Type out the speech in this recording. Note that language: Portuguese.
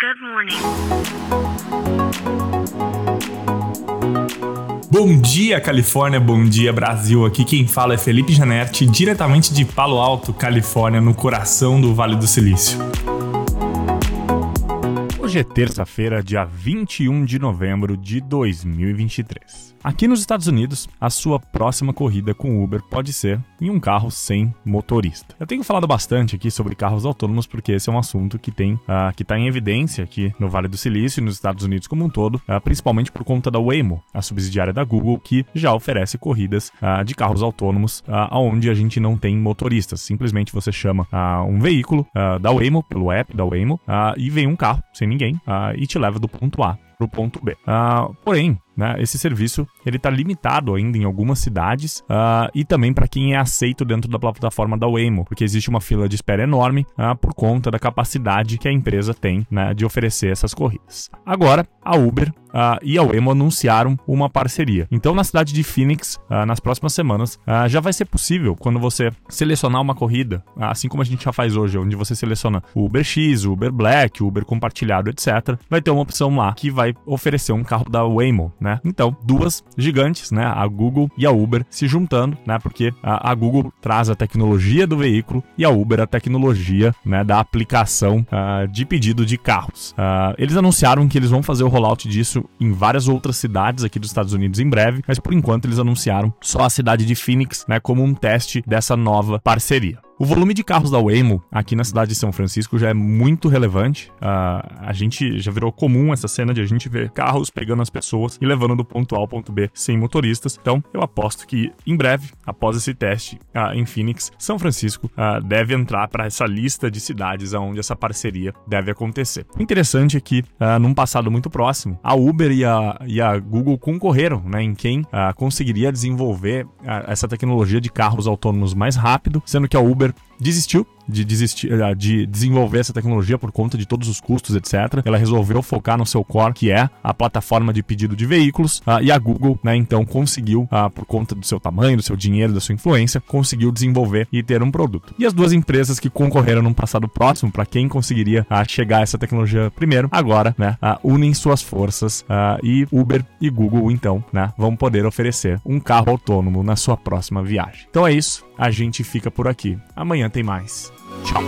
Good morning. Bom dia, Califórnia, bom dia, Brasil. Aqui quem fala é Felipe Janetti, diretamente de Palo Alto, Califórnia, no coração do Vale do Silício. Hoje é terça-feira, dia 21 de novembro de 2023. Aqui nos Estados Unidos, a sua próxima corrida com Uber pode ser em um carro sem motorista. Eu tenho falado bastante aqui sobre carros autônomos porque esse é um assunto que tem uh, que está em evidência aqui no Vale do Silício e nos Estados Unidos como um todo, uh, principalmente por conta da Waymo, a subsidiária da Google que já oferece corridas uh, de carros autônomos onde a gente não tem motoristas. Simplesmente você chama um veículo da Waymo pelo app da Waymo e vem um carro sem ninguém e te leva do ponto A para o ponto B. porém, né? Esse serviço ele está limitado ainda em algumas cidades uh, e também para quem é aceito dentro da plataforma da Waymo, porque existe uma fila de espera enorme uh, por conta da capacidade que a empresa tem né, de oferecer essas corridas. Agora, a Uber Uh, e a Waymo anunciaram uma parceria. Então, na cidade de Phoenix, uh, nas próximas semanas, uh, já vai ser possível quando você selecionar uma corrida, assim como a gente já faz hoje, onde você seleciona o Uber X, o Uber Black, o Uber compartilhado, etc. Vai ter uma opção lá que vai oferecer um carro da Waymo, né? Então, duas gigantes, né? A Google e a Uber se juntando, né? Porque a, a Google traz a tecnologia do veículo e a Uber a tecnologia, né? Da aplicação uh, de pedido de carros. Uh, eles anunciaram que eles vão fazer o rollout disso em várias outras cidades aqui dos Estados Unidos em breve, mas por enquanto eles anunciaram só a cidade de Phoenix, né? Como um teste dessa nova parceria. O volume de carros da Waymo aqui na cidade de São Francisco já é muito relevante. Uh, a gente já virou comum essa cena de a gente ver carros pegando as pessoas e levando do ponto A ao ponto B sem motoristas. Então, eu aposto que em breve, após esse teste uh, em Phoenix, São Francisco uh, deve entrar para essa lista de cidades onde essa parceria deve acontecer. O interessante é que, num passado muito próximo, a Uber e a, e a Google concorreram né, em quem conseguiria desenvolver essa tecnologia de carros autônomos mais rápido, sendo que a Uber desistiu de, desistir, eh, de desenvolver essa tecnologia por conta de todos os custos, etc. Ela resolveu focar no seu core, que é a plataforma de pedido de veículos, uh, e a Google, né, então conseguiu, uh, por conta do seu tamanho, do seu dinheiro, da sua influência, conseguiu desenvolver e ter um produto. E as duas empresas que concorreram no passado próximo, para quem conseguiria uh, chegar a essa tecnologia primeiro, agora, né, unem suas forças e Uber e Google, então, né, vão poder oferecer um carro autônomo na sua próxima viagem. Então é isso, a gente fica por aqui. Amanhã tem mais. Ciao.